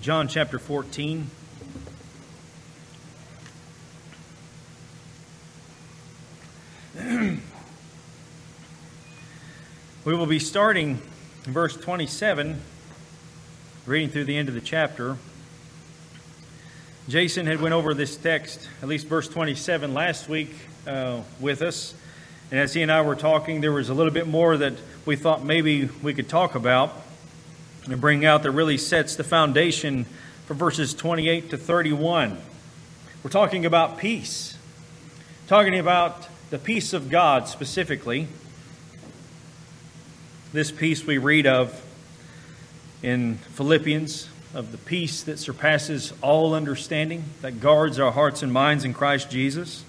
John chapter 14. we will be starting in verse 27, reading through the end of the chapter. Jason had went over this text, at least verse 27, last week uh, with us. And as he and I were talking, there was a little bit more that we thought maybe we could talk about and bring out that really sets the foundation for verses 28 to 31. We're talking about peace, talking about the peace of God specifically. This peace we read of in Philippians, of the peace that surpasses all understanding, that guards our hearts and minds in Christ Jesus.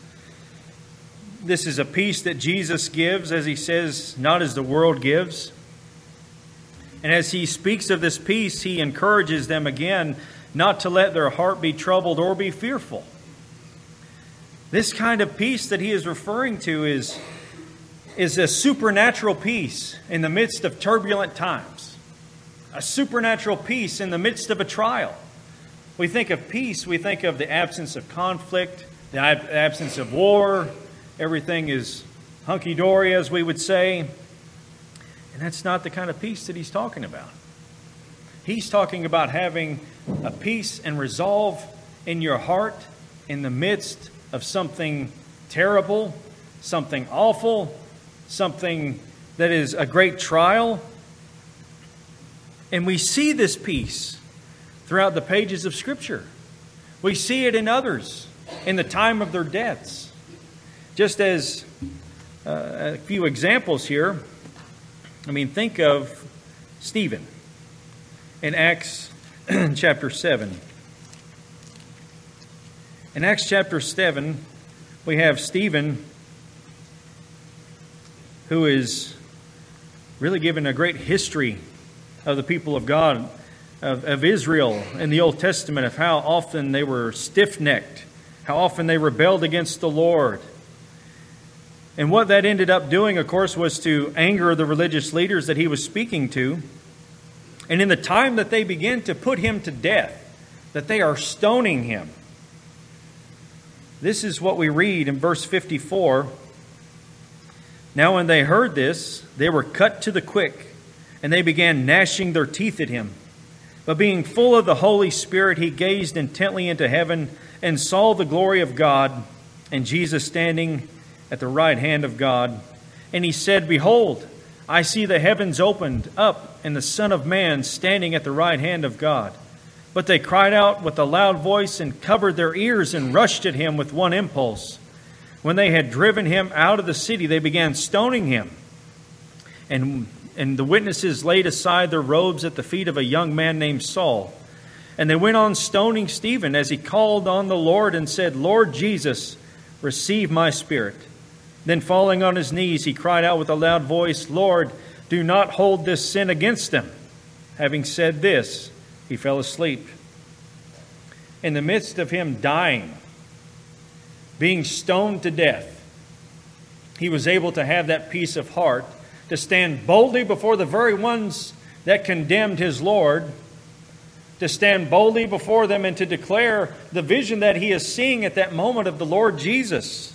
This is a peace that Jesus gives, as he says, not as the world gives. And as he speaks of this peace, he encourages them again not to let their heart be troubled or be fearful. This kind of peace that he is referring to is, is a supernatural peace in the midst of turbulent times, a supernatural peace in the midst of a trial. We think of peace, we think of the absence of conflict, the absence of war, everything is hunky dory, as we would say. And that's not the kind of peace that he's talking about. He's talking about having a peace and resolve in your heart in the midst of something terrible, something awful, something that is a great trial. And we see this peace throughout the pages of Scripture. We see it in others in the time of their deaths. Just as uh, a few examples here, I mean, think of Stephen in Acts chapter 7. In Acts chapter 7, we have Stephen who is really given a great history of the people of God, of, of Israel in the Old Testament, of how often they were stiff necked, how often they rebelled against the Lord. And what that ended up doing, of course, was to anger the religious leaders that he was speaking to. And in the time that they begin to put him to death, that they are stoning him, this is what we read in verse 54. Now, when they heard this, they were cut to the quick, and they began gnashing their teeth at him. But being full of the Holy Spirit, he gazed intently into heaven and saw the glory of God and Jesus standing at the right hand of God. And he said, Behold, I see the heavens opened up, and the Son of Man standing at the right hand of God. But they cried out with a loud voice and covered their ears and rushed at him with one impulse. When they had driven him out of the city, they began stoning him. And, and the witnesses laid aside their robes at the feet of a young man named Saul. And they went on stoning Stephen as he called on the Lord and said, Lord Jesus, receive my spirit. Then, falling on his knees, he cried out with a loud voice, Lord, do not hold this sin against them. Having said this, he fell asleep. In the midst of him dying, being stoned to death, he was able to have that peace of heart to stand boldly before the very ones that condemned his Lord, to stand boldly before them and to declare the vision that he is seeing at that moment of the Lord Jesus.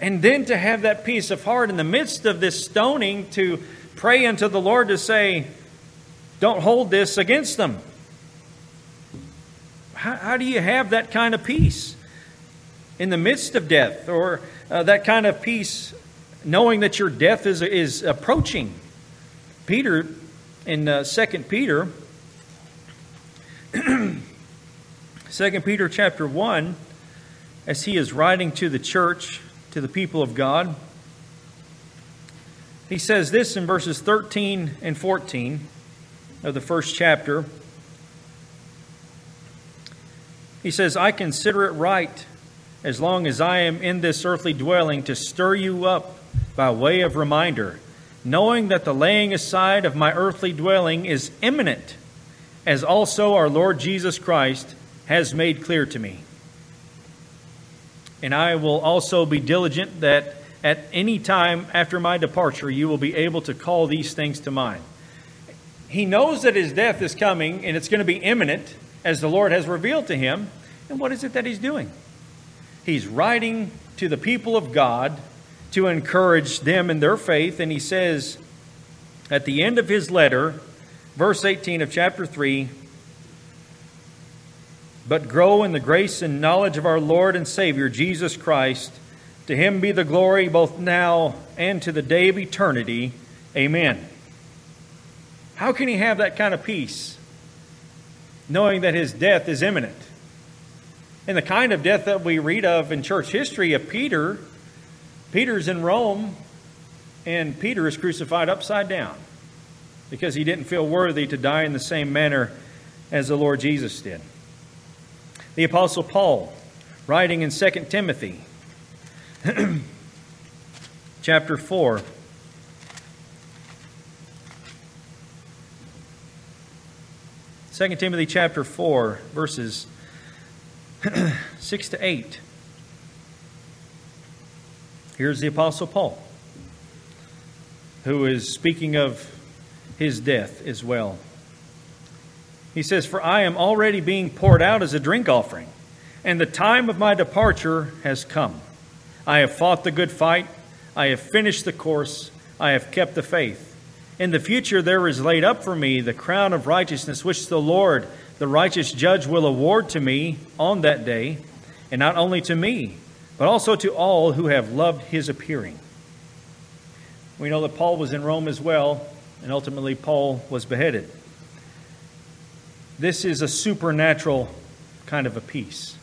And then to have that peace of heart in the midst of this stoning to pray unto the Lord to say, Don't hold this against them. How, how do you have that kind of peace in the midst of death or uh, that kind of peace knowing that your death is, is approaching? Peter, in uh, 2 Peter, 2 Peter chapter 1, as he is writing to the church, to the people of God, he says this in verses 13 and 14 of the first chapter. He says, I consider it right, as long as I am in this earthly dwelling, to stir you up by way of reminder, knowing that the laying aside of my earthly dwelling is imminent, as also our Lord Jesus Christ has made clear to me. And I will also be diligent that at any time after my departure you will be able to call these things to mind. He knows that his death is coming and it's going to be imminent as the Lord has revealed to him. And what is it that he's doing? He's writing to the people of God to encourage them in their faith. And he says at the end of his letter, verse 18 of chapter 3 But grow in the grace and knowledge of our Lord and Savior, Jesus Christ. To him be the glory both now and to the day of eternity. Amen. How can he have that kind of peace, knowing that his death is imminent? And the kind of death that we read of in church history of Peter, Peter's in Rome, and Peter is crucified upside down because he didn't feel worthy to die in the same manner as the Lord Jesus did. The Apostle Paul, writing in 2 Timothy, chapter 4, Second Timothy chapter 4, verses 6 to 8. Here's the Apostle Paul, who is speaking of his death as well. He says, For I am already being poured out as a drink offering, and the time of my departure has come. I have fought the good fight, I have finished the course, I have kept the faith. In the future there is laid up for me the crown of righteousness, which the Lord, the righteous judge, will award to me on that day, and not only to me, but also to all who have loved his appearing. We know that Paul was in Rome as well, and ultimately Paul was beheaded. This is a supernatural kind of a peace.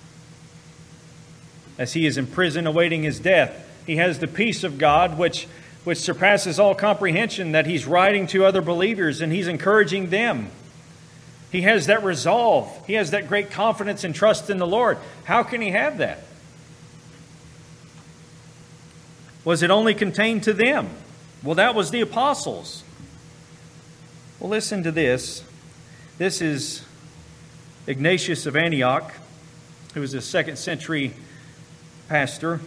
As he is in prison awaiting his death, he has the peace of God, which, which surpasses all comprehension, that he's writing to other believers and he's encouraging them. He has that resolve, he has that great confidence and trust in the Lord. How can he have that? Was it only contained to them? Well, that was the apostles. Well, listen to this. This is Ignatius of Antioch, who was a second century pastor.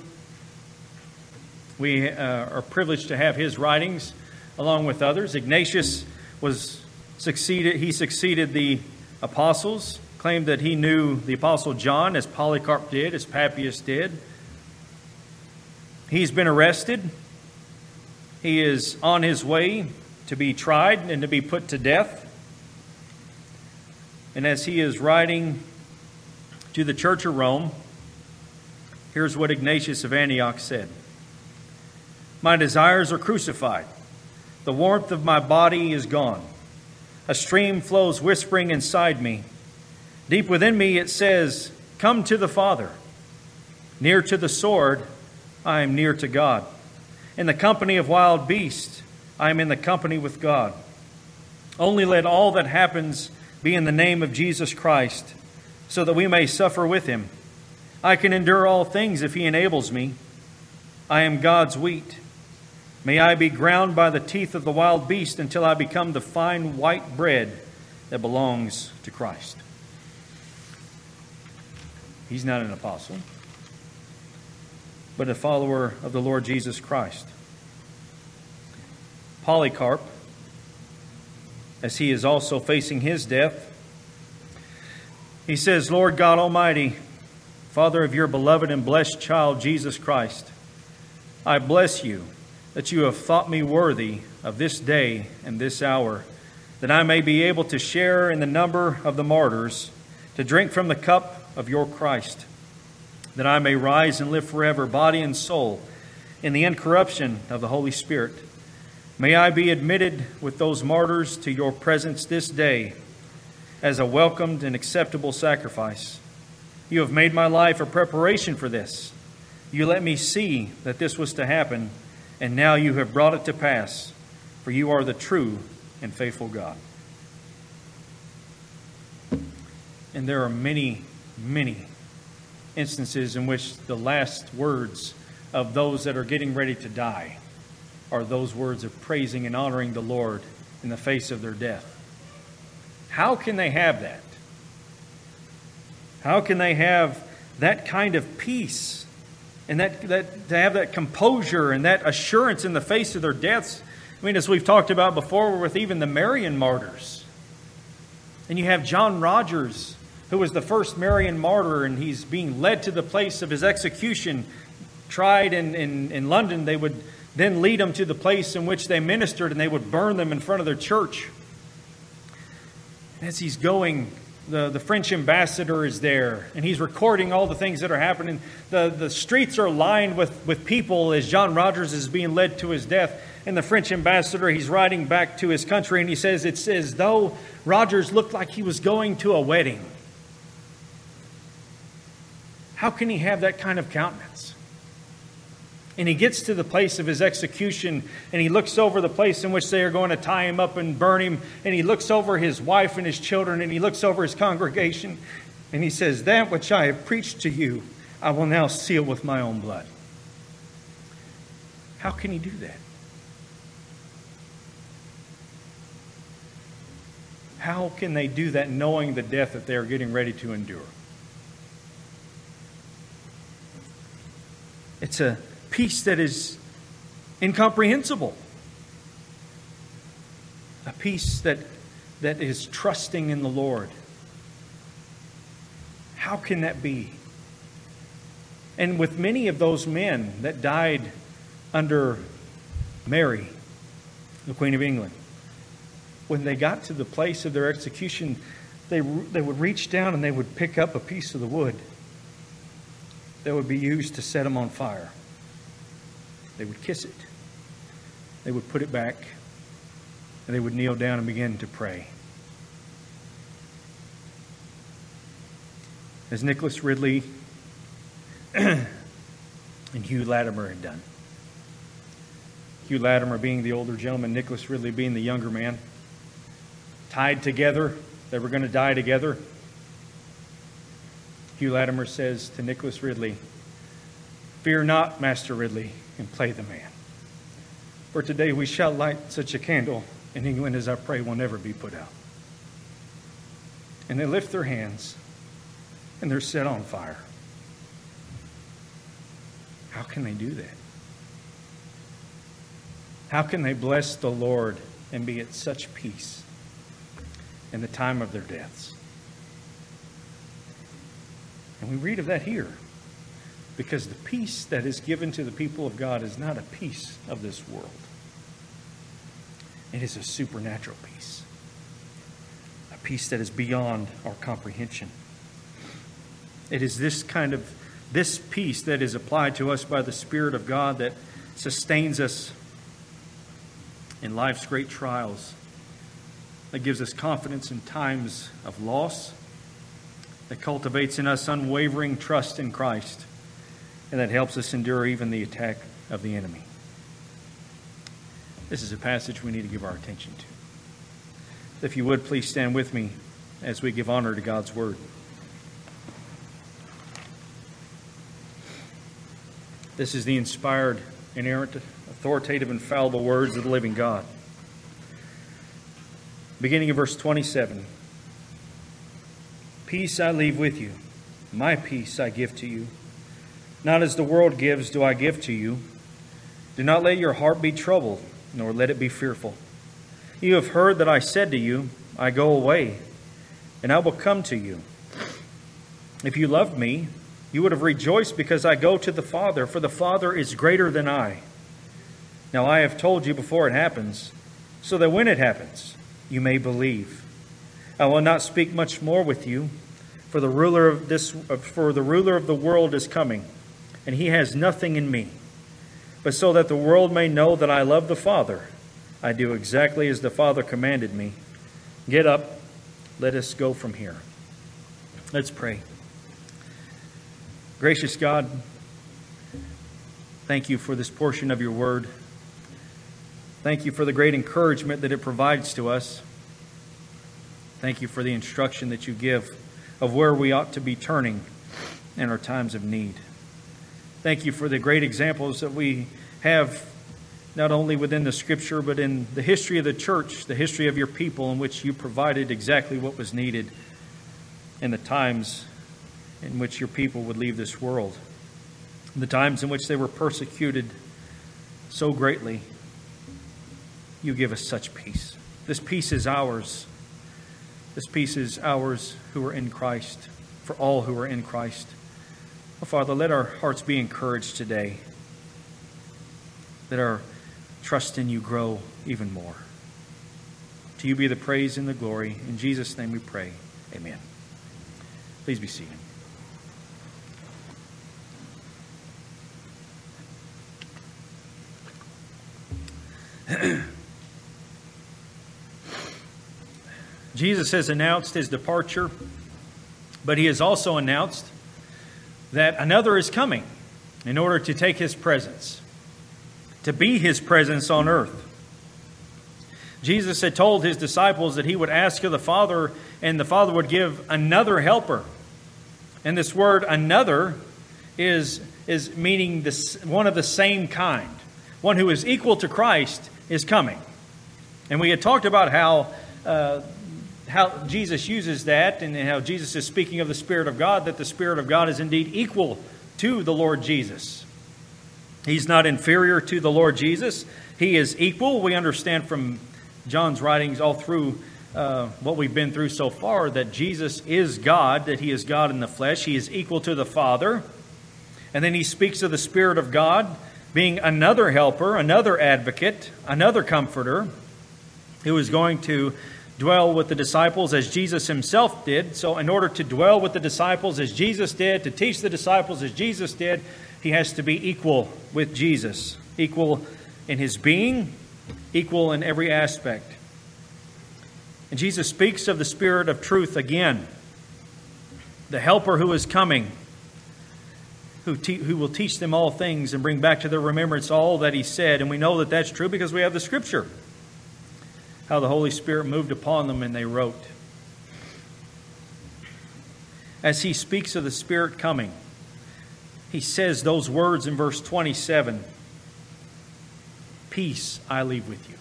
We uh, are privileged to have his writings along with others. Ignatius was succeeded he succeeded the apostles, claimed that he knew the apostle John as Polycarp did, as Papias did. He's been arrested. He is on his way to be tried and to be put to death. And as he is writing to the church of Rome, here's what Ignatius of Antioch said My desires are crucified, the warmth of my body is gone. A stream flows whispering inside me. Deep within me it says, Come to the Father. Near to the sword, I am near to God. In the company of wild beasts, I am in the company with God. Only let all that happens be in the name of Jesus Christ, so that we may suffer with him. I can endure all things if he enables me. I am God's wheat. May I be ground by the teeth of the wild beast until I become the fine white bread that belongs to Christ. He's not an apostle but a follower of the Lord Jesus Christ. Polycarp, as he is also facing his death, he says, Lord God Almighty, Father of your beloved and blessed child, Jesus Christ, I bless you that you have thought me worthy of this day and this hour, that I may be able to share in the number of the martyrs, to drink from the cup of your Christ that I may rise and live forever, body and soul, in the incorruption of the Holy Spirit. May I be admitted with those martyrs to your presence this day as a welcomed and acceptable sacrifice. You have made my life a preparation for this. You let me see that this was to happen, and now you have brought it to pass, for you are the true and faithful God. And there are many, many instances in which the last words of those that are getting ready to die are those words of praising and honoring the Lord in the face of their death. How can they have that? How can they have that kind of peace and that, that to have that composure and that assurance in the face of their deaths? I mean, as we've talked about before with even the Marian martyrs. And you have John Rogers who was the first Marian martyr, and he's being led to the place of his execution. Tried in, in, in London, they would then lead them to the place in which they ministered, and they would burn them in front of their church. As he's going, the, the French ambassador is there, and he's recording all the things that are happening. The, the streets are lined with, with people as John Rogers is being led to his death. And the French ambassador, he's riding back to his country, and he says, It's as though Rogers looked like he was going to a wedding. How can he have that kind of countenance? And he gets to the place of his execution and he looks over the place in which they are going to tie him up and burn him. And he looks over his wife and his children and he looks over his congregation and he says, That which I have preached to you, I will now seal with my own blood. How can he do that? How can they do that knowing the death that they are getting ready to endure? It's a peace that is incomprehensible. A peace that, that is trusting in the Lord. How can that be? And with many of those men that died under Mary, the Queen of England, when they got to the place of their execution, they, they would reach down and they would pick up a piece of the wood that would be used to set them on fire. They would kiss it. They would put it back. And they would kneel down and begin to pray. As Nicholas Ridley and Hugh Latimer had done. Hugh Latimer being the older gentleman, Nicholas Ridley being the younger man. Tied together, they were going to die together. Hugh Latimer says to Nicholas Ridley, Fear not, Master Ridley, and play the man. For today we shall light such a candle in England as I pray will never be put out. And they lift their hands and they're set on fire. How can they do that? How can they bless the Lord and be at such peace in the time of their deaths? And we read of that here. Because the peace that is given to the people of God is not a peace of this world, it is a supernatural peace, a peace that is beyond our comprehension. It is this kind of this peace that is applied to us by the Spirit of God that sustains us in life's great trials, that gives us confidence in times of loss that cultivates in us unwavering trust in Christ, and that helps us endure even the attack of the enemy. This is a passage we need to give our attention to. If you would, please stand with me as we give honor to God's Word. This is the inspired, inerrant, authoritative, infallible words of the living God. Beginning of verse 27. Peace I leave with you, my peace I give to you. Not as the world gives, do I give to you. Do not let your heart be troubled, nor let it be fearful. You have heard that I said to you, I go away, and I will come to you. If you loved me, you would have rejoiced because I go to the Father, for the Father is greater than I. Now I have told you before it happens, so that when it happens, you may believe. I will not speak much more with you for the ruler of this for the ruler of the world is coming, and he has nothing in me. But so that the world may know that I love the Father, I do exactly as the Father commanded me. Get up, let us go from here. Let's pray. Gracious God, thank you for this portion of your word. Thank you for the great encouragement that it provides to us. Thank you for the instruction that you give of where we ought to be turning in our times of need. Thank you for the great examples that we have not only within the scripture, but in the history of the church, the history of your people, in which you provided exactly what was needed in the times in which your people would leave this world, the times in which they were persecuted so greatly. You give us such peace. This peace is ours This peace is ours who are in Christ, for all who are in Christ. Oh, Father, let our hearts be encouraged today. Let our trust in you grow even more. To you be the praise and the glory. In Jesus' name we pray. Amen. Please be seated. Jesus has announced his departure, but he has also announced that another is coming in order to take his presence, to be his presence on earth. Jesus had told his disciples that he would ask of the Father, and the Father would give another helper. And this word another is, is meaning this, one of the same kind. One who is equal to Christ is coming. And we had talked about how uh, how Jesus uses that and how Jesus is speaking of the Spirit of God, that the Spirit of God is indeed equal to the Lord Jesus. He's not inferior to the Lord Jesus, he is equal. We understand from John's writings all through uh, what we've been through so far that Jesus is God, that he is God in the flesh, he is equal to the Father. And then he speaks of the Spirit of God being another helper, another advocate, another comforter who is going to dwell with the disciples as Jesus himself did. So, in order to dwell with the disciples as Jesus did, to teach the disciples as Jesus did, he has to be equal with Jesus, equal in his being, equal in every aspect. And Jesus speaks of the Spirit of truth again, the helper who is coming. Who, te- who will teach them all things and bring back to their remembrance all that he said. And we know that that's true because we have the scripture how the Holy Spirit moved upon them and they wrote. As he speaks of the Spirit coming, he says those words in verse 27 Peace I leave with you.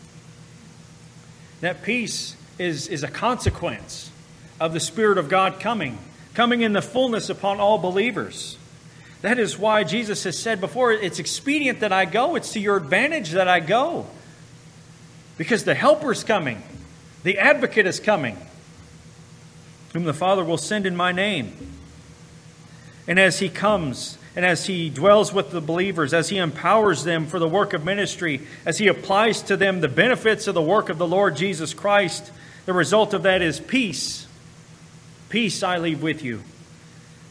That peace is, is a consequence of the Spirit of God coming, coming in the fullness upon all believers. That is why Jesus has said before, it's expedient that I go, it's to your advantage that I go. Because the helper is coming, the advocate is coming, whom the Father will send in my name. And as he comes, and as he dwells with the believers, as he empowers them for the work of ministry, as he applies to them the benefits of the work of the Lord Jesus Christ, the result of that is peace. Peace I leave with you.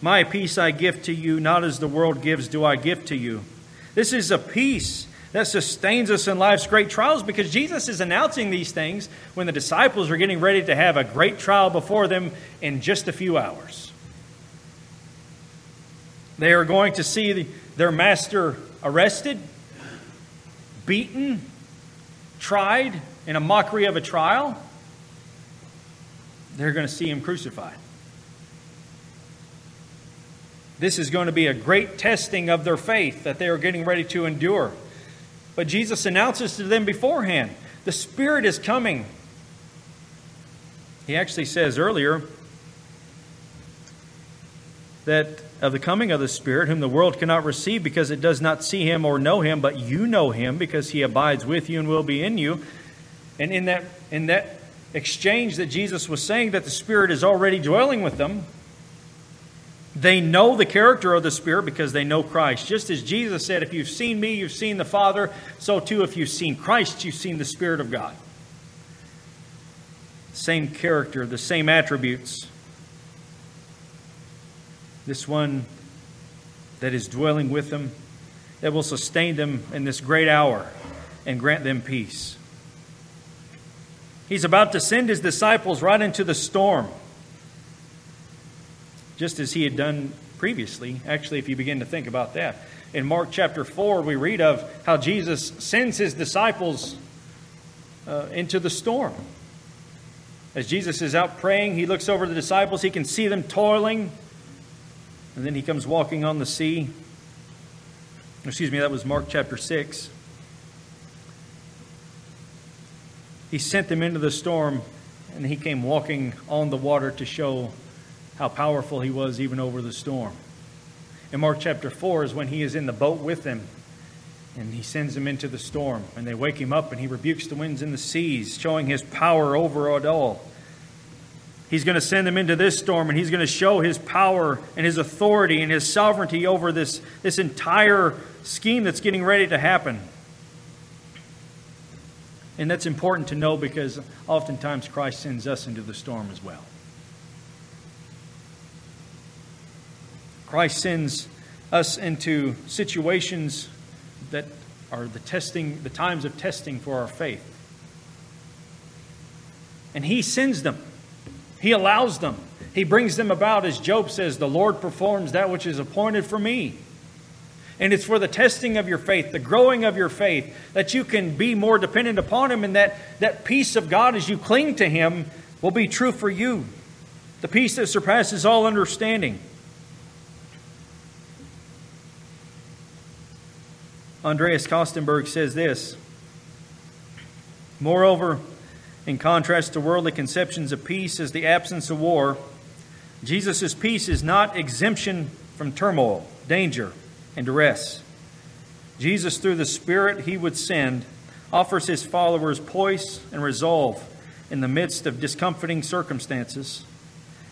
My peace I give to you, not as the world gives, do I give to you. This is a peace that sustains us in life's great trials because Jesus is announcing these things when the disciples are getting ready to have a great trial before them in just a few hours. They are going to see their master arrested, beaten, tried in a mockery of a trial. They're going to see him crucified. This is going to be a great testing of their faith that they are getting ready to endure. But Jesus announces to them beforehand the Spirit is coming. He actually says earlier that of the coming of the Spirit, whom the world cannot receive because it does not see him or know him, but you know him because he abides with you and will be in you. And in that, in that exchange that Jesus was saying that the Spirit is already dwelling with them, they know the character of the Spirit because they know Christ. Just as Jesus said, If you've seen me, you've seen the Father, so too, if you've seen Christ, you've seen the Spirit of God. Same character, the same attributes. This one that is dwelling with them, that will sustain them in this great hour and grant them peace. He's about to send his disciples right into the storm just as he had done previously. Actually, if you begin to think about that. In Mark chapter 4, we read of how Jesus sends his disciples uh, into the storm. As Jesus is out praying, he looks over the disciples, he can see them toiling, and then he comes walking on the sea. Excuse me, that was Mark chapter 6. He sent them into the storm, and he came walking on the water to show how powerful he was even over the storm. In Mark chapter 4 is when he is in the boat with them and he sends them into the storm and they wake him up and he rebukes the winds and the seas, showing his power over it all. He's going to send them into this storm, and He's going to show His power and His authority and His sovereignty over this, this entire scheme that's getting ready to happen. And that's important to know because oftentimes Christ sends us into the storm as well. Christ sends us into situations that are the testing, the times of testing for our faith. And He sends them, He allows them, He brings them about, as Job says, the Lord performs that which is appointed for me. And it's for the testing of your faith, the growing of your faith, that you can be more dependent upon Him, and that, that peace of God as you cling to Him will be true for you. The peace that surpasses all understanding. Andreas Köstenberger says this Moreover, in contrast to worldly conceptions of peace as the absence of war, Jesus' peace is not exemption from turmoil, danger, and duress. Jesus, through the Spirit he would send, offers his followers poise and resolve in the midst of discomforting circumstances.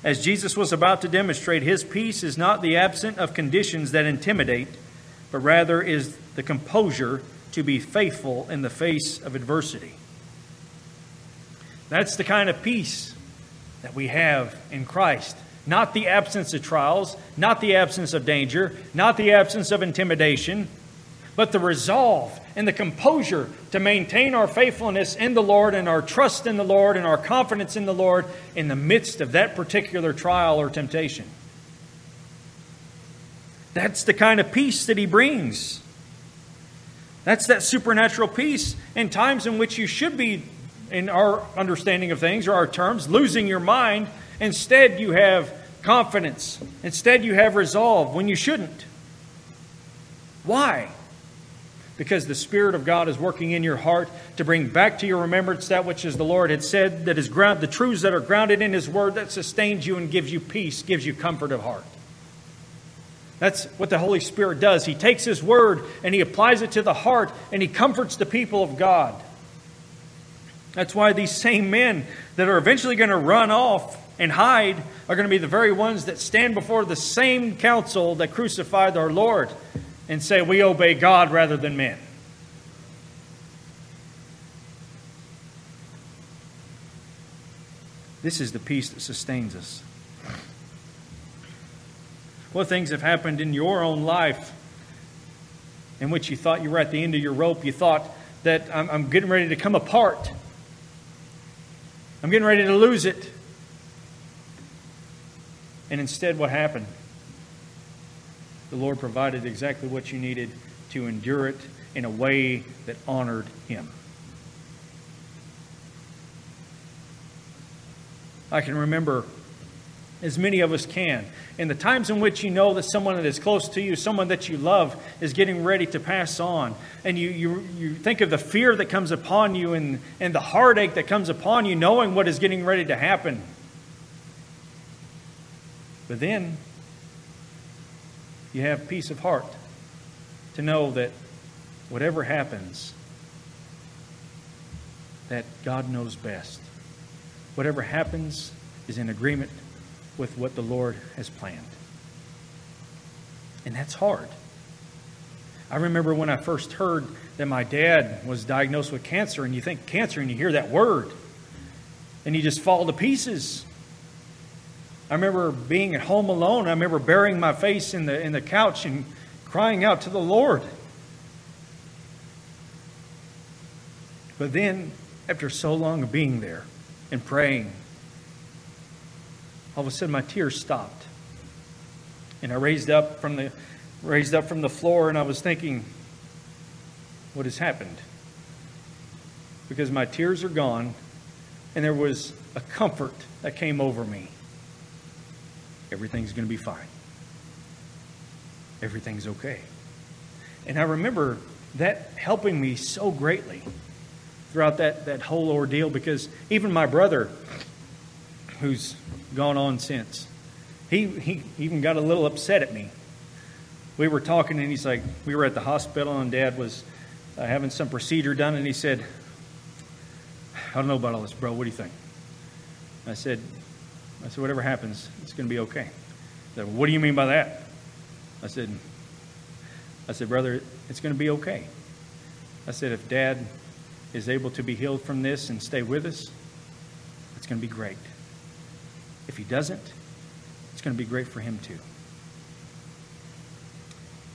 As Jesus was about to demonstrate, his peace is not the absence of conditions that intimidate, but rather is the composure to be faithful in the face of adversity. That's the kind of peace that we have in Christ. Not the absence of trials, not the absence of danger, not the absence of intimidation, but the resolve and the composure to maintain our faithfulness in the Lord and our trust in the Lord and our confidence in the Lord in the midst of that particular trial or temptation. That's the kind of peace that He brings. That's that supernatural peace in times in which you should be, in our understanding of things or our terms, losing your mind. Instead, you have confidence. Instead, you have resolve when you shouldn't. Why? Because the Spirit of God is working in your heart to bring back to your remembrance that which is the Lord had said, that is ground, the truths that are grounded in His Word that sustains you and gives you peace, gives you comfort of heart. That's what the Holy Spirit does. He takes His Word and He applies it to the heart and He comforts the people of God. That's why these same men that are eventually going to run off and hide are going to be the very ones that stand before the same council that crucified our Lord and say, We obey God rather than men. This is the peace that sustains us. What things have happened in your own life in which you thought you were at the end of your rope? You thought that I'm, I'm getting ready to come apart. I'm getting ready to lose it. And instead, what happened? The Lord provided exactly what you needed to endure it in a way that honored Him. I can remember as many of us can. In the times in which you know that someone that is close to you, someone that you love, is getting ready to pass on, and you, you, you think of the fear that comes upon you and, and the heartache that comes upon you, knowing what is getting ready to happen. But then you have peace of heart to know that whatever happens, that God knows best. Whatever happens is in agreement with what the Lord has planned. And that's hard. I remember when I first heard that my dad was diagnosed with cancer, and you think cancer and you hear that word, and you just fall to pieces. I remember being at home alone. I remember burying my face in the, in the couch and crying out to the Lord. But then, after so long of being there and praying all of a sudden my tears stopped. And I raised up from the raised up from the floor and I was thinking, what has happened? Because my tears are gone and there was a comfort that came over me. Everything's going to be fine. Everything's okay. And I remember that helping me so greatly throughout that, that whole ordeal because even my brother, who's gone on since. He, he even got a little upset at me. We were talking, and he's like, we were at the hospital, and Dad was uh, having some procedure done, and he said, I don't know about all this, bro. What do you think? I said, I said, Whatever happens, it's going to be okay. He Said, what do you mean by that? I said, I said, brother, it's going to be okay. I said, if dad is able to be healed from this and stay with us, it's going to be great. If he doesn't, it's going to be great for him too.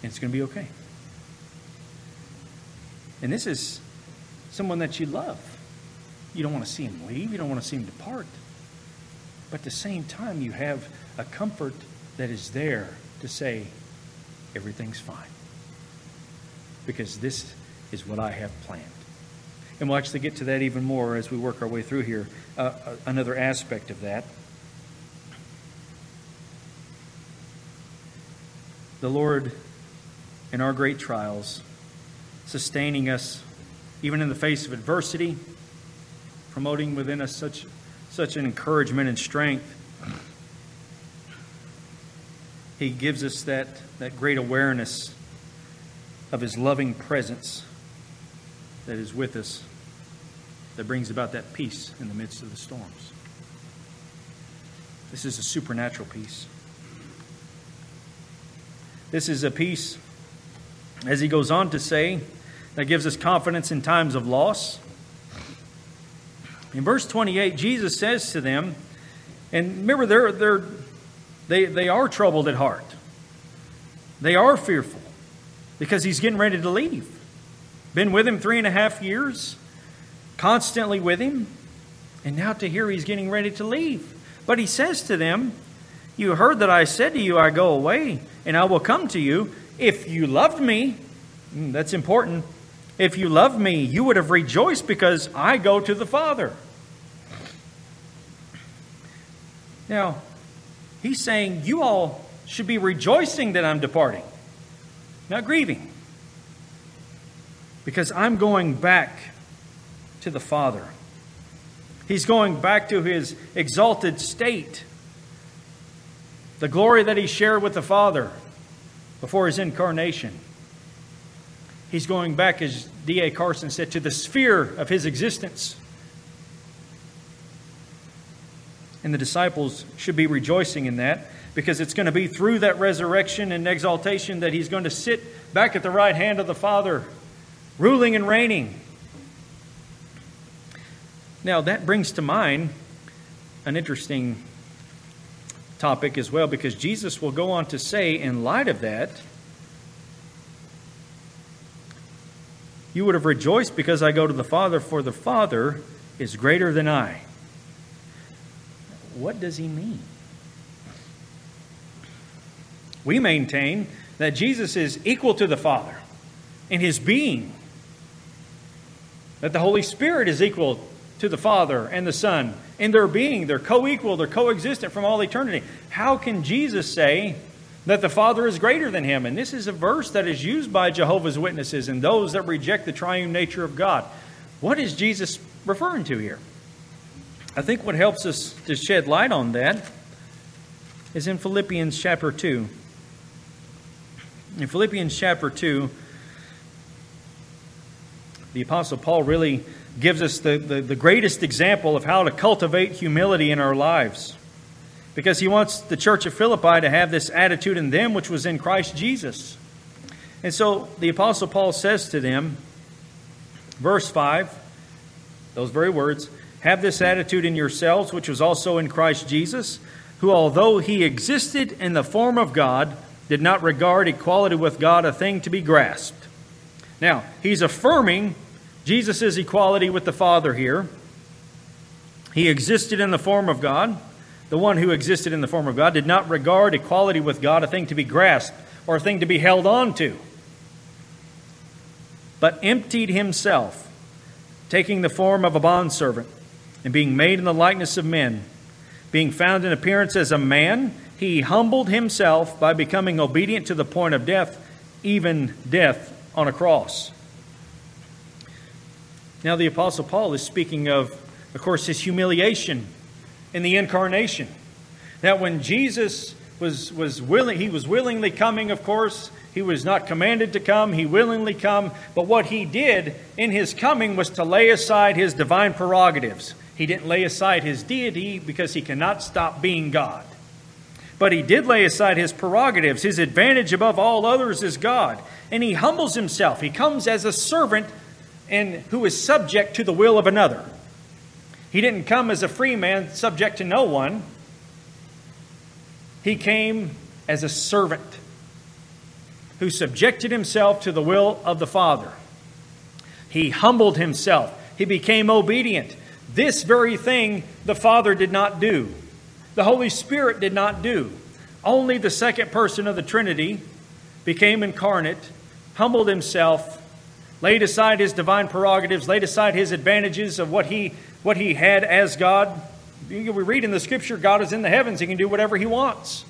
And it's going to be okay. And this is someone that you love. You don't want to see him leave, you don't want to see him depart. But at the same time, you have a comfort that is there to say, everything's fine. Because this is what I have planned. And we'll actually get to that even more as we work our way through here. Uh, uh, another aspect of that. The Lord, in our great trials, sustaining us even in the face of adversity, promoting within us such, such an encouragement and strength he gives us that, that great awareness of His loving presence that is with us, that brings about that peace in the midst of the storms. This is a supernatural peace. This is a peace, as he goes on to say, that gives us confidence in times of loss. In verse 28, Jesus says to them, and remember, they're, they're they, they are troubled at heart. They are fearful because he's getting ready to leave. Been with him three and a half years, constantly with him, and now to hear he's getting ready to leave. But he says to them, You heard that I said to you, I go away, and I will come to you. If you loved me, hmm, that's important. If you loved me, you would have rejoiced because I go to the Father. Now, He's saying, You all should be rejoicing that I'm departing, not grieving. Because I'm going back to the Father. He's going back to his exalted state, the glory that he shared with the Father before his incarnation. He's going back, as D.A. Carson said, to the sphere of his existence. And the disciples should be rejoicing in that because it's going to be through that resurrection and exaltation that he's going to sit back at the right hand of the Father, ruling and reigning. Now, that brings to mind an interesting topic as well because Jesus will go on to say, in light of that, you would have rejoiced because I go to the Father, for the Father is greater than I what does he mean? We maintain that Jesus is equal to the Father in his being, that the Holy Spirit is equal to the Father and the Son in their being. They're co equal, they're coexistent from all eternity. How can Jesus say that the Father is greater than him? And this is a verse that is used by Jehovah's Witnesses and those that reject the triune nature of God. What is Jesus referring to here? I think what helps us to shed light on that is in Philippians chapter 2. In Philippians chapter 2, the Apostle Paul really gives us the, the, the, greatest example of how to cultivate humility in our lives. Because he wants the church of Philippi to have this attitude in them which was in Christ Jesus. And so the Apostle Paul says to them, verse 5, those very words, have this attitude in yourselves, which was also in Christ Jesus, who, although he existed in the form of God, did not regard equality with God a thing to be grasped. Now, he's affirming Jesus' equality with the Father here. He existed in the form of God. The one who existed in the form of God did not regard equality with God a thing to be grasped or a thing to be held on to, but emptied himself, taking the form of a bondservant and being made in the likeness of men, being found in appearance as a man, he humbled himself by becoming obedient to the point of death, even death on a cross. Now, the Apostle Paul is speaking of, of course, his humiliation in the incarnation. That when Jesus was, was willing, he was willingly coming, of course, he was not commanded to come, he willingly come, but what he did in his coming was to lay aside his divine prerogatives He didn't lay aside his deity because he cannot stop being God. But he did lay aside his prerogatives. His advantage above all others is God. And he humbles himself. He comes as a servant and who is subject to the will of another. He didn't come as a free man subject to no one. He came as a servant who subjected himself to the will of the Father. He humbled himself. He became obedient. This very thing the Father did not do. The Holy Spirit did not do. Only the second person of the Trinity became incarnate, humbled himself, laid aside his divine prerogatives, laid aside his advantages of what he, what he had as God. We read in the scripture God is in the heavens, he can do whatever he wants.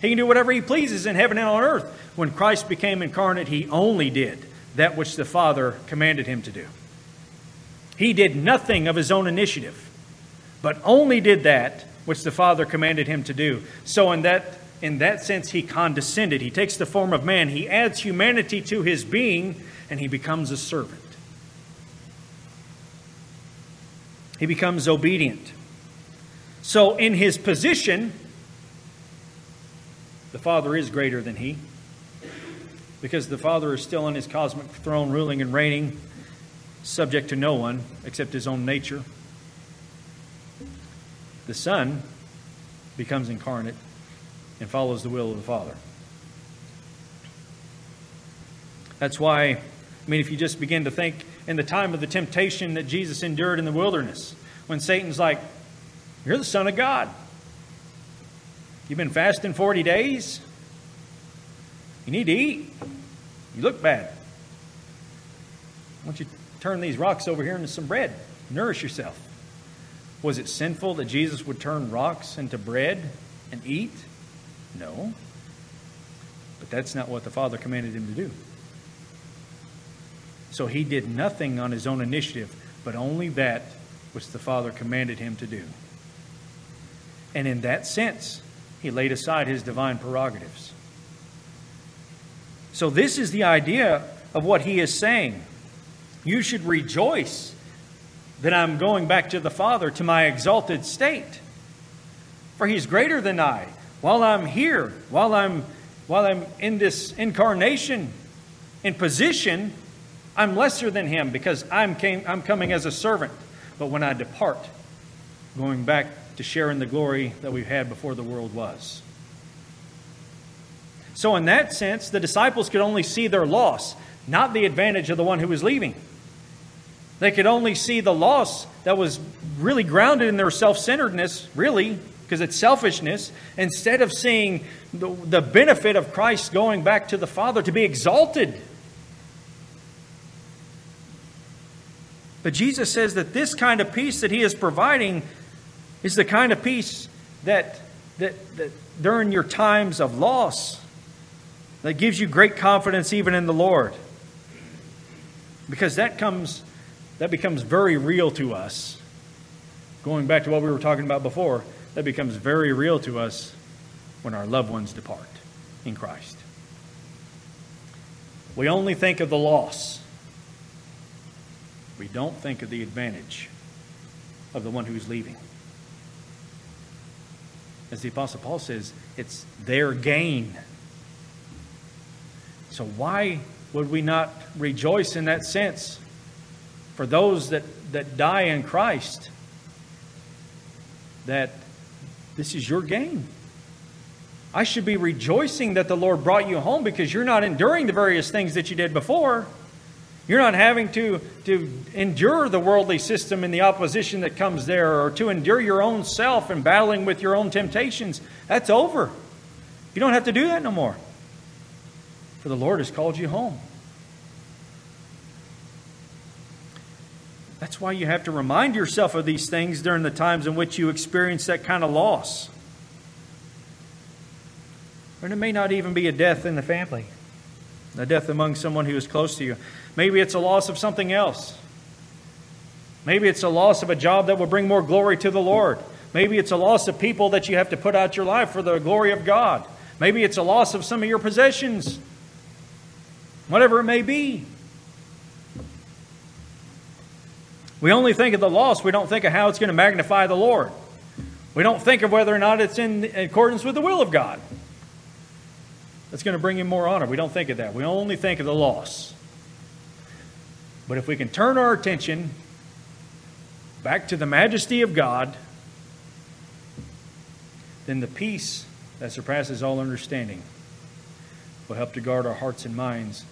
He can do whatever he pleases in heaven and on earth. When Christ became incarnate, he only did that which the Father commanded him to do. He did nothing of his own initiative, but only did that which the Father commanded him to do. So, in that, in that sense, he condescended. He takes the form of man, he adds humanity to his being, and he becomes a servant. He becomes obedient. So, in his position, the Father is greater than he because the Father is still on his cosmic throne, ruling and reigning, subject to no one except his own nature. The Son becomes incarnate and follows the will of the Father. That's why, I mean, if you just begin to think in the time of the temptation that Jesus endured in the wilderness, when Satan's like, You're the Son of God. You've been fasting 40 days? You need to eat. You look bad. Why don't you turn these rocks over here into some bread? Nourish yourself. Was it sinful that Jesus would turn rocks into bread and eat? No. But that's not what the Father commanded him to do. So he did nothing on his own initiative, but only that which the Father commanded him to do. And in that sense, he laid aside his divine prerogatives. So, this is the idea of what he is saying. You should rejoice that I'm going back to the Father, to my exalted state. For he's greater than I. While I'm here, while I'm, while I'm in this incarnation, in position, I'm lesser than him because I'm, came, I'm coming as a servant. But when I depart, going back to share in the glory that we've had before the world was. So, in that sense, the disciples could only see their loss, not the advantage of the one who was leaving. They could only see the loss that was really grounded in their self centeredness, really, because it's selfishness, instead of seeing the, the benefit of Christ going back to the Father to be exalted. But Jesus says that this kind of peace that He is providing is the kind of peace that, that, that during your times of loss, that gives you great confidence even in the Lord. Because that comes that becomes very real to us. Going back to what we were talking about before, that becomes very real to us when our loved ones depart in Christ. We only think of the loss. We don't think of the advantage of the one who's leaving as the Apostle Paul says, it's their gain. So, why would we not rejoice in that sense for those that, that die in Christ? That this is your gain. I should be rejoicing that the Lord brought you home because you're not enduring the various things that you did before. You're not having to, to endure the worldly system and the opposition that comes there or to endure your own self and battling with your own temptations. That's over. You don't have to do that no more. For the Lord has called you home. That's why you have to remind yourself of these things during the times in which you experience that kind of loss. And it may not even be a death in the family, a death among someone who is close to you. Maybe it's a loss of something else. Maybe it's a loss of a job that will bring more glory to the Lord. Maybe it's a loss of people that you have to put out your life for the glory of God. Maybe it's a loss of some of your possessions. Whatever it may be. We only think of the loss, we don't think of how it's going to magnify the Lord. We don't think of whether or not it's in accordance with the will of God. That's going to bring him more honor. We don't think of that. We only think of the loss. But if we can turn our attention back to the majesty of God, then the peace that surpasses all understanding will help to guard our hearts and minds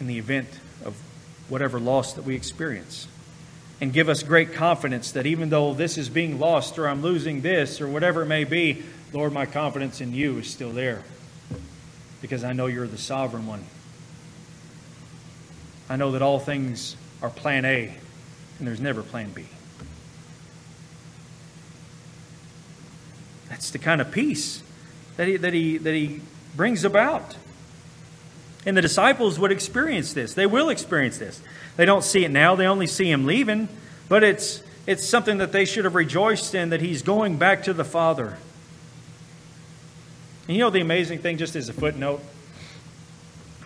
in the event of whatever loss that we experience. And give us great confidence that even though this is being lost or I'm losing this or whatever it may be, Lord, my confidence in you is still there because I know you're the sovereign one. I know that all things are plan A and there's never plan B. That's the kind of peace that he, that he, that he brings about. And the disciples would experience this. They will experience this. They don't see it now, they only see him leaving, but it's, it's something that they should have rejoiced in that he's going back to the Father. And you know the amazing thing, just as a footnote?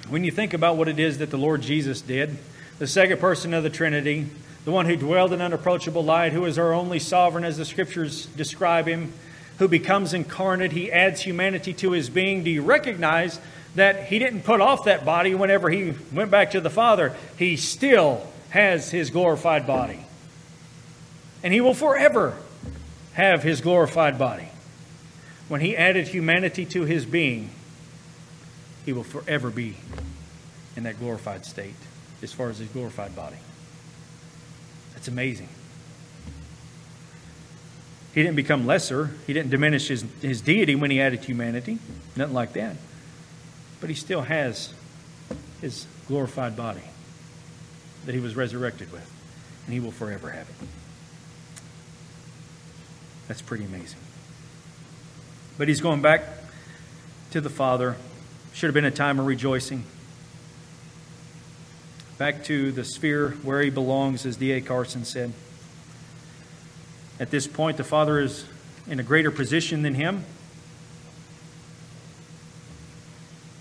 When you think about what it is that the Lord Jesus did, the second person of the Trinity, the one who dwelled in unapproachable light, who is our only sovereign, as the scriptures describe him, who becomes incarnate, he adds humanity to his being. Do you recognize that he didn't put off that body whenever he went back to the Father? He still has his glorified body. And he will forever have his glorified body. When he added humanity to his being, he will forever be in that glorified state as far as his glorified body. That's amazing. He didn't become lesser. He didn't diminish his, his deity when he added humanity. Nothing like that. But he still has his glorified body that he was resurrected with. And he will forever have it. That's pretty amazing. But he's going back to the Father. Should have been a time of rejoicing. Back to the sphere where he belongs, as D.A. Carson said. At this point, the Father is in a greater position than him.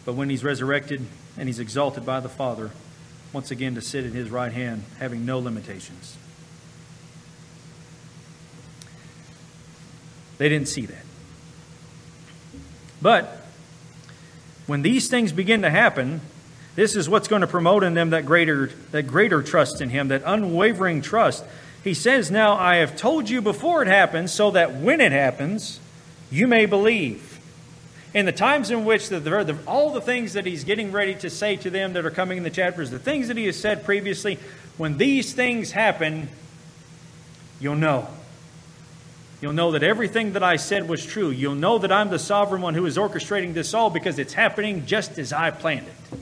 But when he's resurrected and he's exalted by the Father, once again to sit at his right hand, having no limitations. They didn't see that. But when these things begin to happen, this is what's going to promote in them that greater, that greater trust in Him, that unwavering trust he says, Now I have told you before it happens, so that when it happens, you may believe. In the times in which the, the, all the things that he's getting ready to say to them that are coming in the chapters, the things that he has said previously, when these things happen, you'll know. You'll know that everything that I said was true. You'll know that I'm the sovereign one who is orchestrating this all because it's happening just as I planned it.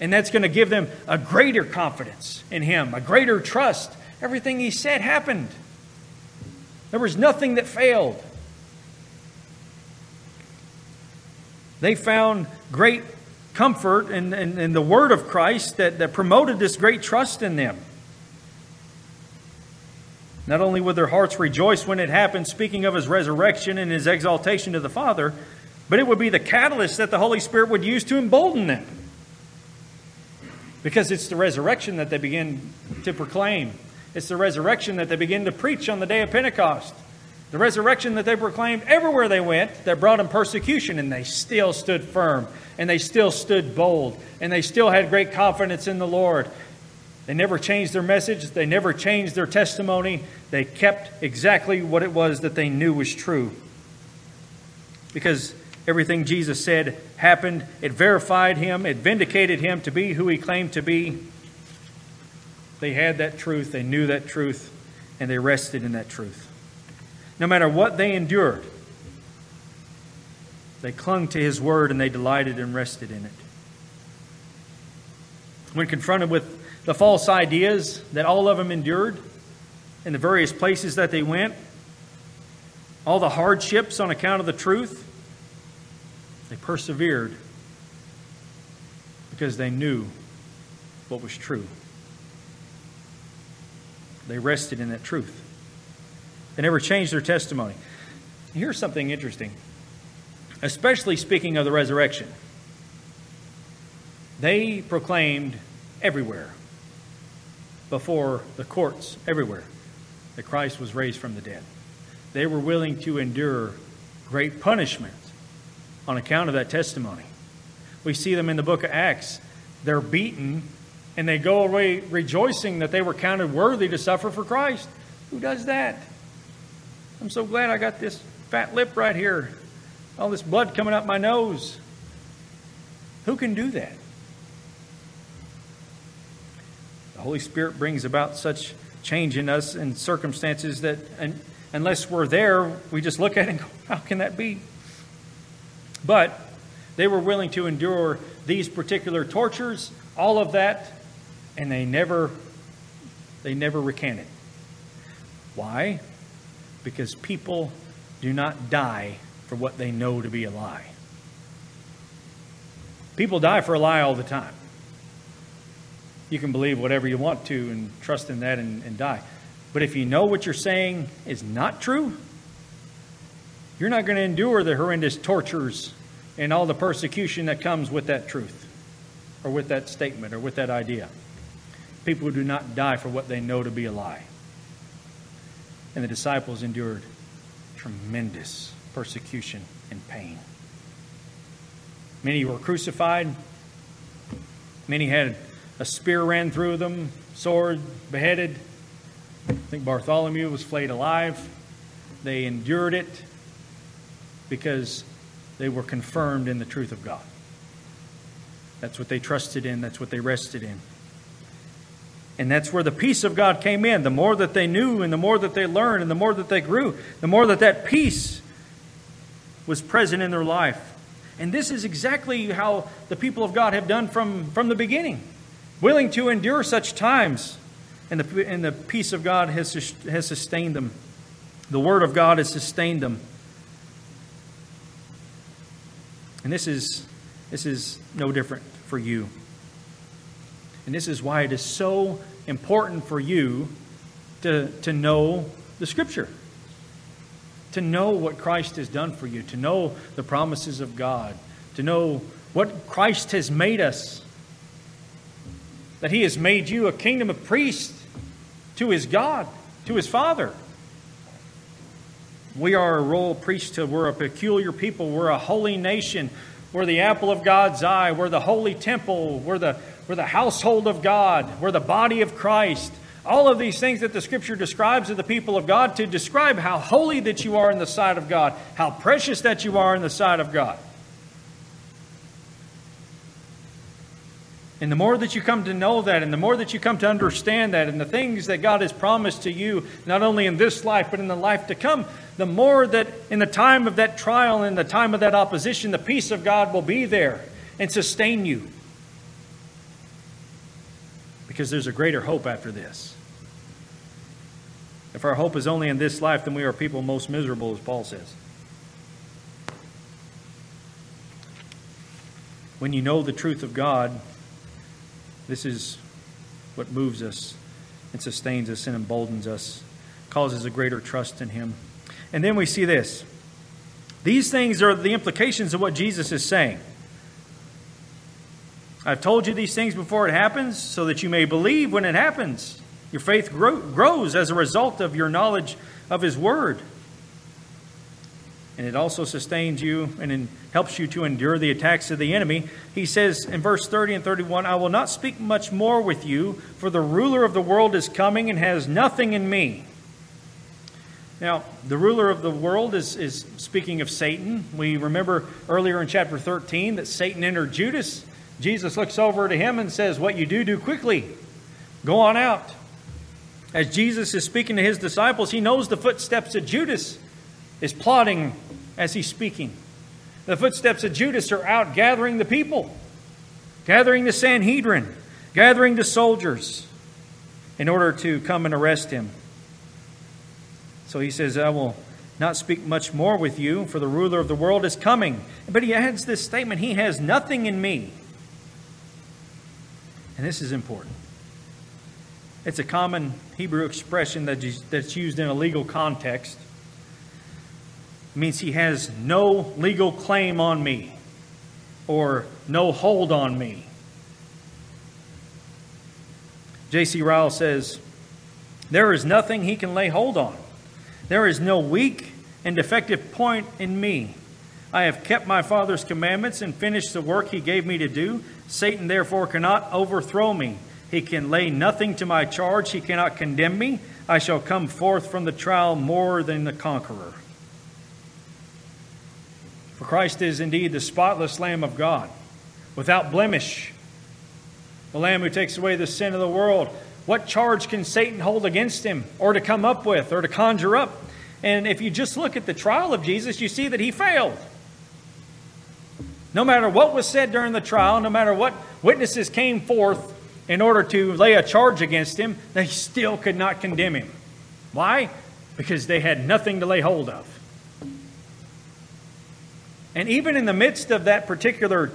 And that's going to give them a greater confidence in Him, a greater trust. Everything He said happened, there was nothing that failed. They found great comfort in, in, in, the word of Christ that, that promoted this great trust in them. Not only would their hearts rejoice when it happened, speaking of his resurrection and his exaltation to the Father, but it would be the catalyst that the Holy Spirit would use to embolden them. Because it's the resurrection that they begin to proclaim. It's the resurrection that they begin to preach on the day of Pentecost. The resurrection that they proclaimed everywhere they went that brought them persecution, and they still stood firm, and they still stood bold, and they still had great confidence in the Lord. They never changed their message, they never changed their testimony. They kept exactly what it was that they knew was true. Because Everything Jesus said happened. It verified him, it vindicated him to be who he claimed to be. They had that truth, they knew that truth, and they rested in that truth. No matter what they endured, they clung to his word and they delighted and rested in it. When confronted with the false ideas that all of them endured in the various places that they went, all the hardships on account of the truth, they persevered because they knew what was true. They rested in that truth. They never changed their testimony. Here's something interesting, especially speaking of the resurrection. They proclaimed everywhere before the courts everywhere that Christ was raised from the dead. They were willing to endure great punishment on account of that testimony. We see them in the book of Acts. They're beaten and they go away rejoicing that they were counted worthy to suffer for Christ. Who does that? I'm so glad I got this fat lip right here, all this blood coming up my nose. Who can do that? The Holy Spirit brings about such change in us and circumstances that unless we're there, we just look at it and go, How can that be? But they were willing to endure these particular tortures, all of that, and they never they never recanted. Why? Because people do not die for what they know to be a lie. People die for a lie all the time. You can believe whatever you want to and trust in that and, and die. But if you know what you're saying is not true, you're not going to endure the horrendous tortures and all the persecution that comes with that truth or with that statement or with that idea. People do not die for what they know to be a lie. And the disciples endured tremendous persecution and pain. Many were crucified. Many had a spear ran through them, sword, beheaded. I think Bartholomew was flayed alive. They endured it because they were confirmed in the truth of God. That's what they trusted in, that's what they rested in. And that's where the peace of God came in. The more that they knew, and the more that they learned, and the more that they grew, the more that that peace was present in their life. And this is exactly how the people of God have done from, from the beginning, willing to endure such times. And the, and the peace of God has, has sustained them. The Word of God has sustained them. And this is, this is no different for you. And this is why it is so important for you to, to know the Scripture, to know what Christ has done for you, to know the promises of God, to know what Christ has made us, that He has made you a kingdom of priests to His God, to His Father. We are a royal priesthood. We're a peculiar people. We're a holy nation. We're the apple of God's eye. We're the holy temple. We're the, we're the household of God. We're the body of Christ. All of these things that the Scripture describes of the people of God to describe how holy that you are in the sight of God, how precious that you are in the sight of God. And the more that you come to know that, and the more that you come to understand that, and the things that God has promised to you, not only in this life, but in the life to come, the more that in the time of that trial, in the time of that opposition, the peace of God will be there and sustain you. Because there's a greater hope after this. If our hope is only in this life, then we are people most miserable, as Paul says. When you know the truth of God, this is what moves us and sustains us and emboldens us, causes a greater trust in Him. And then we see this. These things are the implications of what Jesus is saying. I've told you these things before it happens so that you may believe when it happens. Your faith grow, grows as a result of your knowledge of His Word and it also sustains you and helps you to endure the attacks of the enemy. He says in verse 30 and 31 I will not speak much more with you, for the ruler of the world is coming and has nothing in me. Now, the ruler of the world is, is speaking of Satan. We remember earlier in chapter 13 that Satan entered Judas. Jesus looks over to him and says, What you do, do quickly. Go on out. As Jesus is speaking to his disciples, he knows the footsteps of Judas is plotting as he's speaking. The footsteps of Judas are out gathering the people, gathering the Sanhedrin, gathering the soldiers in order to come and arrest him. So he says, I will not speak much more with you, for the ruler of the world is coming. But he adds this statement He has nothing in me. And this is important. It's a common Hebrew expression that's used in a legal context means he has no legal claim on me or no hold on me. J.C. Ryle says, There is nothing he can lay hold on. There is no weak and defective point in me. I have kept my Father's commandments and finished the work he gave me to do. Satan therefore cannot overthrow me. He can lay nothing to my charge. He cannot condemn me. I shall come forth from the trial more than the conqueror. For Christ is indeed the spotless Lamb of God, without blemish, the Lamb who takes away the sin of the world. What charge can Satan hold against him, or to come up with, or to conjure up? And if you just look at the trial of Jesus, you see that he failed. No matter what was said during the trial, no matter what witnesses came forth in order to lay a charge against him, they still could not condemn him. Why? Because they had nothing to lay hold of. And even in the midst of that particular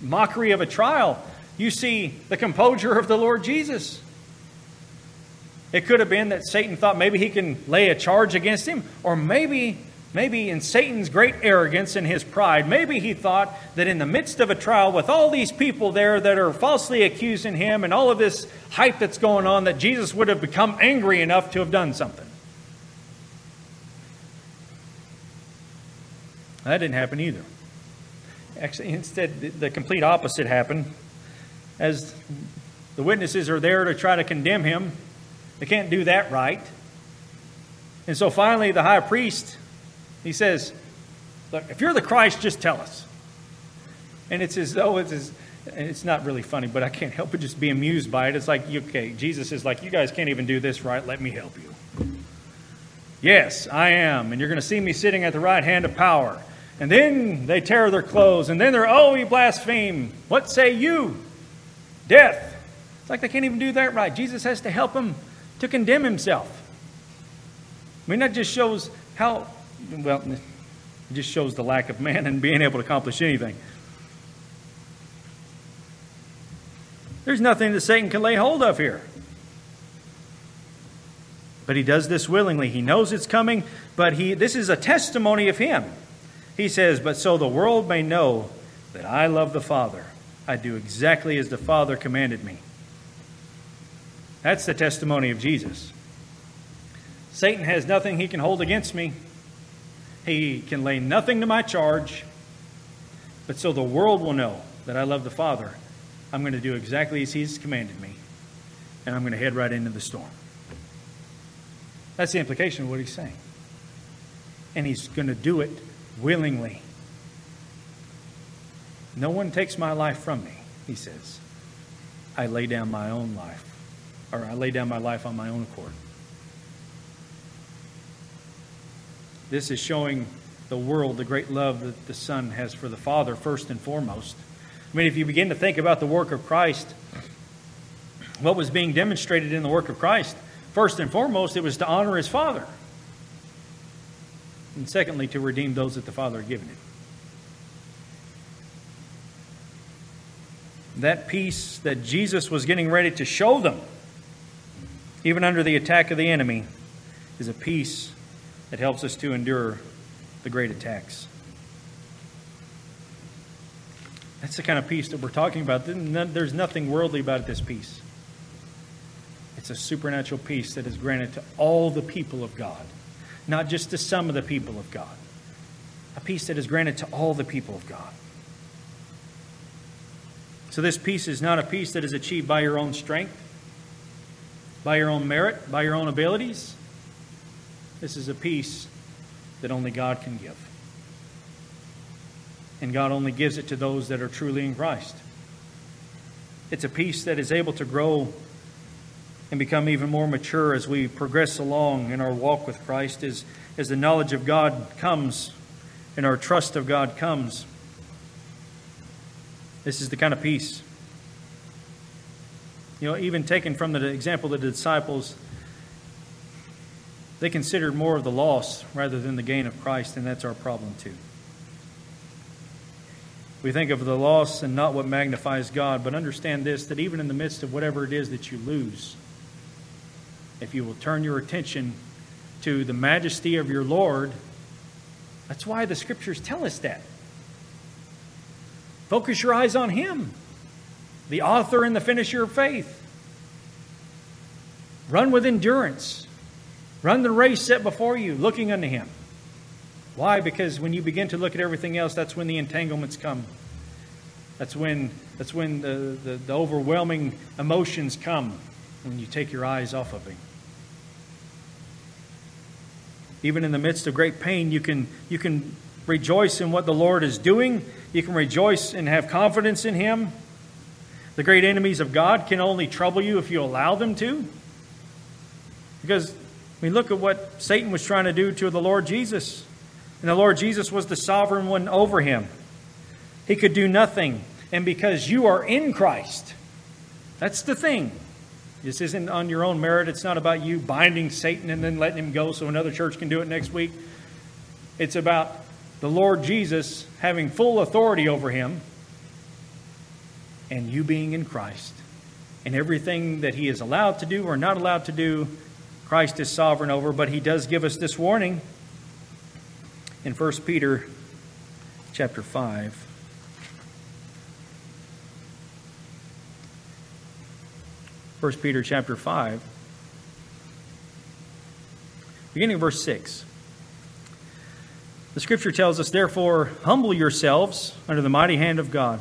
mockery of a trial, you see the composure of the Lord Jesus. It could have been that Satan thought maybe he can lay a charge against him, or maybe Maybe in Satan's great arrogance and his pride, maybe he thought that in the midst of a trial with all these people there that are falsely accusing him and all of this hype that's going on, that Jesus would have become angry enough to have done something. That didn't happen either. Actually, instead, the complete opposite happened. As the witnesses are there to try to condemn him, they can't do that right. And so finally, the high priest he says, Look, if you're the Christ, just tell us. And it's as though it's as, it's not really funny, but I can't help but just be amused by it. It's like, okay, Jesus is like, you guys can't even do this right. Let me help you. Yes, I am. And you're going to see me sitting at the right hand of power. And then they tear their clothes. And then they're, oh, you blaspheme. What say you? Death. It's like they can't even do that right. Jesus has to help them to condemn himself. I mean, that just shows how well, it just shows the lack of man and being able to accomplish anything. There's nothing that Satan can lay hold of here. But he does this willingly. He knows it's coming, but he this is a testimony of him. He says, "But so the world may know that I love the Father. I do exactly as the Father commanded me." That's the testimony of Jesus. Satan has nothing he can hold against me. He can lay nothing to my charge. But so the world will know that I love the Father, I'm going to do exactly as He's commanded me, and I'm going to head right into the storm. That's the implication of what He's saying. And He's going to do it willingly. No one takes my life from me, He says. I lay down my own life, or I lay down my life on my own accord. This is showing the world the great love that the Son has for the Father, first and foremost. I mean, if you begin to think about the work of Christ, what was being demonstrated in the work of Christ, first and foremost, it was to honor his Father. And secondly, to redeem those that the Father had given him. That peace that Jesus was getting ready to show them, even under the attack of the enemy, is a peace that helps us to endure the great attacks. That's the kind of peace that we're talking about. There's nothing worldly about this peace. It's a supernatural peace that is granted to all the people of God, not just to some of the people of God. A peace that is granted to all the people of God. So, this peace is not a peace that is achieved by your own strength, by your own merit, by your own abilities. This is a peace that only God can give. And God only gives it to those that are truly in Christ. It's a peace that is able to grow and become even more mature as we progress along in our walk with Christ, as, as the knowledge of God comes and our trust of God comes. This is the kind of peace. You know, even taken from the example of the disciples, they considered more of the loss rather than the gain of Christ, and that's our problem too. We think of the loss and not what magnifies God, but understand this that even in the midst of whatever it is that you lose, if you will turn your attention to the majesty of your Lord, that's why the scriptures tell us that. Focus your eyes on Him, the author and the finisher of faith. Run with endurance. Run the race set before you, looking unto Him. Why? Because when you begin to look at everything else, that's when the entanglements come. That's when, that's when the, the, the overwhelming emotions come, when you take your eyes off of Him. Even in the midst of great pain, you can, you can rejoice in what the Lord is doing. You can rejoice and have confidence in Him. The great enemies of God can only trouble you if you allow them to. Because, I mean, look at what Satan was trying to do to the Lord Jesus. And the Lord Jesus was the sovereign one over him. He could do nothing. And because you are in Christ, that's the thing. This isn't on your own merit. It's not about you binding Satan and then letting him go so another church can do it next week. It's about the Lord Jesus having full authority over him and you being in Christ. And everything that he is allowed to do or not allowed to do, Christ is sovereign over. But he does give us this warning in 1 Peter chapter 5. First Peter chapter 5, beginning of verse 6. The scripture tells us, Therefore, humble yourselves under the mighty hand of God,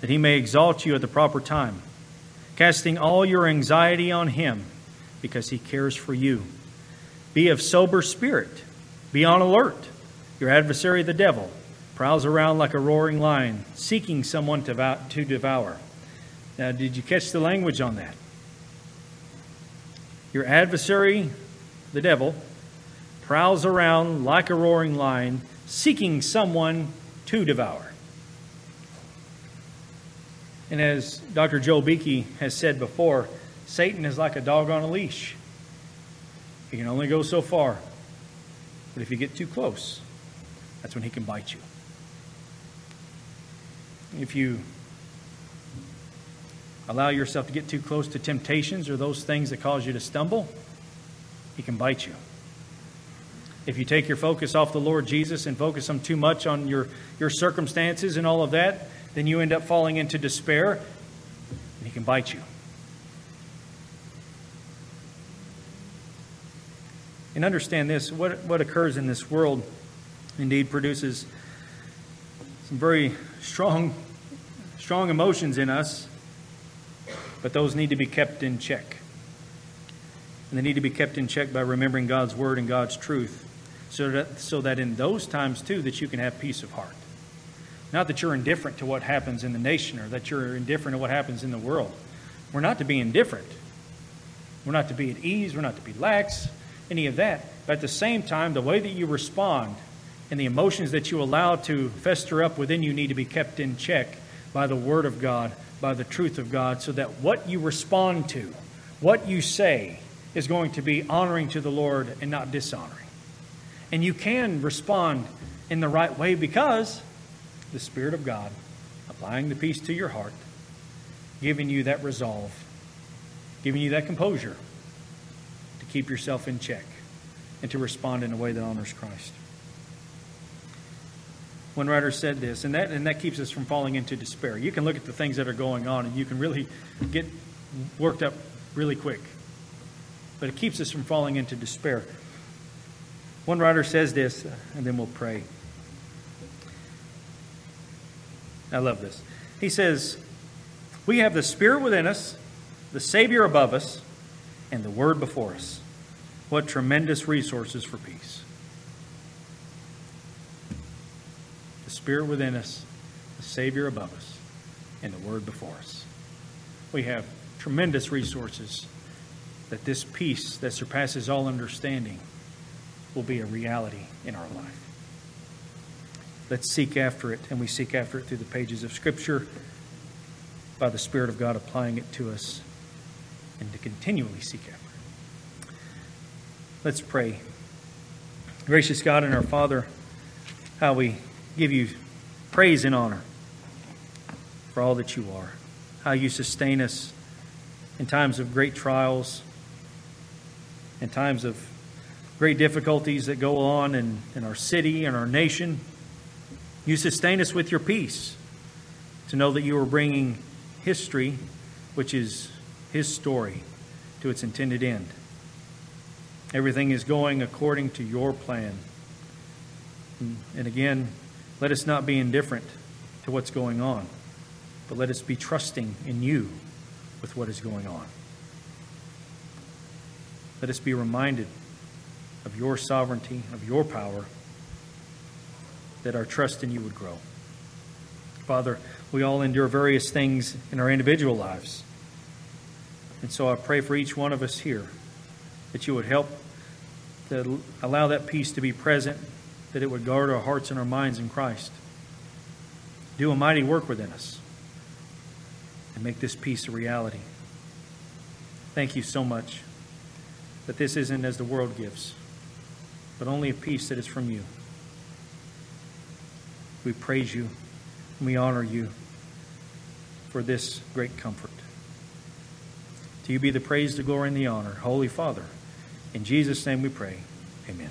that he may exalt you at the proper time, casting all your anxiety on him, because he cares for you. Be of sober spirit, be on alert. Your adversary, the devil, prowls around like a roaring lion, seeking someone to devour. Now, did you catch the language on that? Your adversary, the devil, prowls around like a roaring lion, seeking someone to devour. And as Dr. Joe Beeke has said before, Satan is like a dog on a leash. He can only go so far. But if you get too close, that's when he can bite you. If you allow yourself to get too close to temptations or those things that cause you to stumble, he can bite you. If you take your focus off the Lord Jesus and focus them too much on your, your circumstances and all of that, then you end up falling into despair, and he can bite you. And understand this what, what occurs in this world indeed produces some very strong, strong emotions in us, but those need to be kept in check. And they need to be kept in check by remembering God's word and God's truth, so that, so that in those times too that you can have peace of heart. Not that you're indifferent to what happens in the nation or that you're indifferent to what happens in the world. We're not to be indifferent. We're not to be at ease. We're not to be lax, any of that. But at the same time, the way that you respond and the emotions that you allow to fester up within you need to be kept in check by the Word of God, by the truth of God, so that what you respond to, what you say, is going to be honoring to the Lord and not dishonoring. And you can respond in the right way because the Spirit of God applying the peace to your heart, giving you that resolve, giving you that composure to keep yourself in check and to respond in a way that honors Christ. One writer said this, and that, and that keeps us from falling into despair. You can look at the things that are going on and you can really get worked up really quick. But it keeps us from falling into despair. One writer says this, uh, and then we'll pray. I love this. He says, We have the Spirit within us, the Savior above us, and the Word before us. What tremendous resources for peace. the Spirit within us, the Savior above us, and the Word before us. We have tremendous resources that this peace that surpasses all understanding will be a reality in our life. Let's seek after it, and we seek after it through the pages of Scripture by the Spirit of God applying it to us and to continually seek after it. Let's pray. Gracious God and our Father, how we give you praise and honor for all that you are, how you sustain us in times of great trials, in times of great difficulties that go on in, in our city and our nation. You sustain us with your peace to know that you are bringing history, which is His story, to its intended end. Everything is going according to your plan. And again, let us not be indifferent to what's going on, but let us be trusting in you with what is going on. Let us be reminded of your sovereignty, of your power, that our trust in you would grow. Father, we all endure various things in our individual lives. And so I pray for each one of us here that you would help to allow that peace to be present, that it would guard our hearts and our minds in Christ. Do a mighty work within us and make this peace a reality. Thank you so much that this isn't as the world gives, but only a peace that is from you. We praise you and we honor you for this great comfort. To you be the praise, the glory, and the honor. Holy Father, in Jesus' name we pray. Amen.